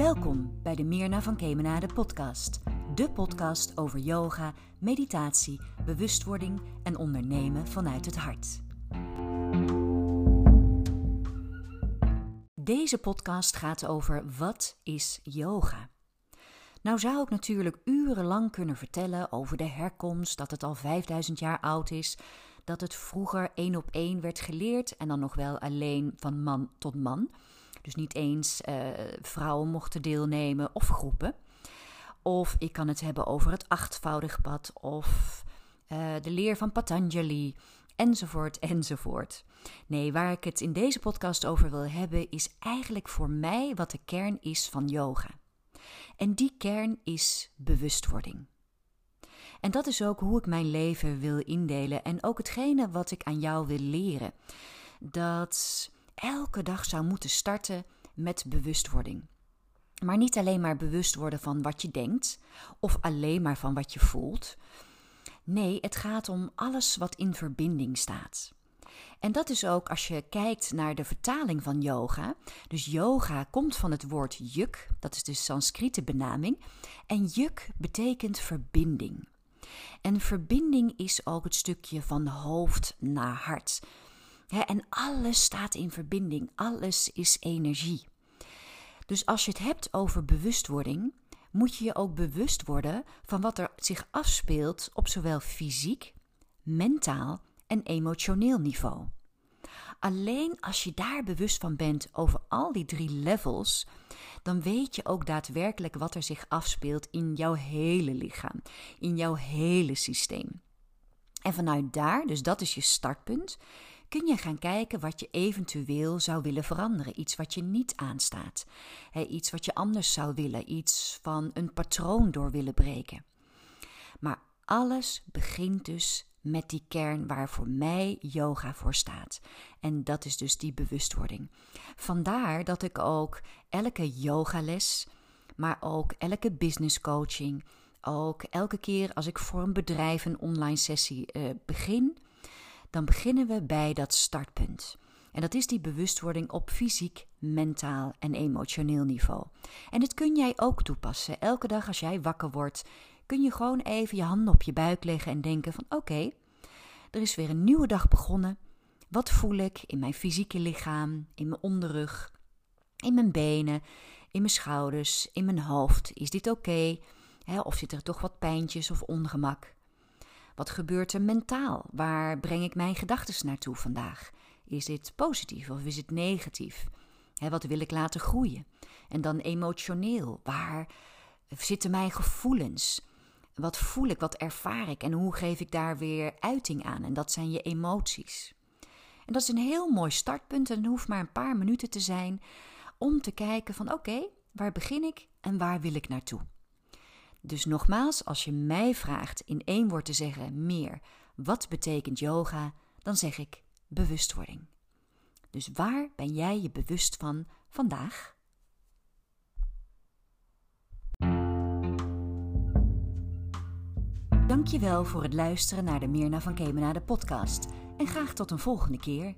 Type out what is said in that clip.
Welkom bij de Mirna van Kemenade podcast. De podcast over yoga, meditatie, bewustwording en ondernemen vanuit het hart. Deze podcast gaat over wat is yoga? Nou zou ik natuurlijk urenlang kunnen vertellen over de herkomst, dat het al 5000 jaar oud is, dat het vroeger één op één werd geleerd en dan nog wel alleen van man tot man. Dus niet eens uh, vrouwen mochten deelnemen of groepen. Of ik kan het hebben over het achtvoudig pad of uh, de leer van Patanjali, enzovoort, enzovoort. Nee, waar ik het in deze podcast over wil hebben, is eigenlijk voor mij wat de kern is van yoga. En die kern is bewustwording. En dat is ook hoe ik mijn leven wil indelen en ook hetgene wat ik aan jou wil leren. Dat elke dag zou moeten starten met bewustwording. Maar niet alleen maar bewust worden van wat je denkt of alleen maar van wat je voelt. Nee, het gaat om alles wat in verbinding staat. En dat is ook als je kijkt naar de vertaling van yoga. Dus yoga komt van het woord juk, dat is de Sanskriete benaming. En juk betekent verbinding. En verbinding is ook het stukje van hoofd naar hart en alles staat in verbinding, alles is energie. Dus als je het hebt over bewustwording, moet je je ook bewust worden van wat er zich afspeelt op zowel fysiek, mentaal en emotioneel niveau. Alleen als je daar bewust van bent over al die drie levels, dan weet je ook daadwerkelijk wat er zich afspeelt in jouw hele lichaam, in jouw hele systeem. En vanuit daar, dus dat is je startpunt, kun je gaan kijken wat je eventueel zou willen veranderen. Iets wat je niet aanstaat. iets wat je anders zou willen. Iets van een patroon door willen breken. Maar alles begint dus met die kern waar voor mij yoga voor staat. En dat is dus die bewustwording. Vandaar dat ik ook elke yogales, maar ook elke business coaching, ook elke keer als ik voor een bedrijf een online sessie uh, begin, dan beginnen we bij dat startpunt. En dat is die bewustwording op fysiek, mentaal en emotioneel niveau. En dit kun jij ook toepassen. Elke dag als jij wakker wordt, kun je gewoon even je handen op je buik leggen en denken van oké, er is weer een nieuwe dag begonnen. Wat voel ik in mijn fysieke lichaam, in mijn onderrug, in mijn benen, in mijn schouders, in mijn hoofd? Is dit oké? Of zit er toch wat pijntjes of ongemak? Wat gebeurt er mentaal? Waar breng ik mijn gedachten naartoe vandaag? Is dit positief of is het negatief? wat wil ik laten groeien? En dan emotioneel. Waar zitten mijn gevoelens? Wat voel ik? Wat ervaar ik? En hoe geef ik daar weer uiting aan? En dat zijn je emoties. En dat is een heel mooi startpunt en het hoeft maar een paar minuten te zijn om te kijken van oké, waar begin ik en waar wil ik naartoe? Dus nogmaals, als je mij vraagt in één woord te zeggen meer, wat betekent yoga, dan zeg ik bewustwording. Dus waar ben jij je bewust van vandaag? Dankjewel voor het luisteren naar de Mirna van Kemenade podcast en graag tot een volgende keer.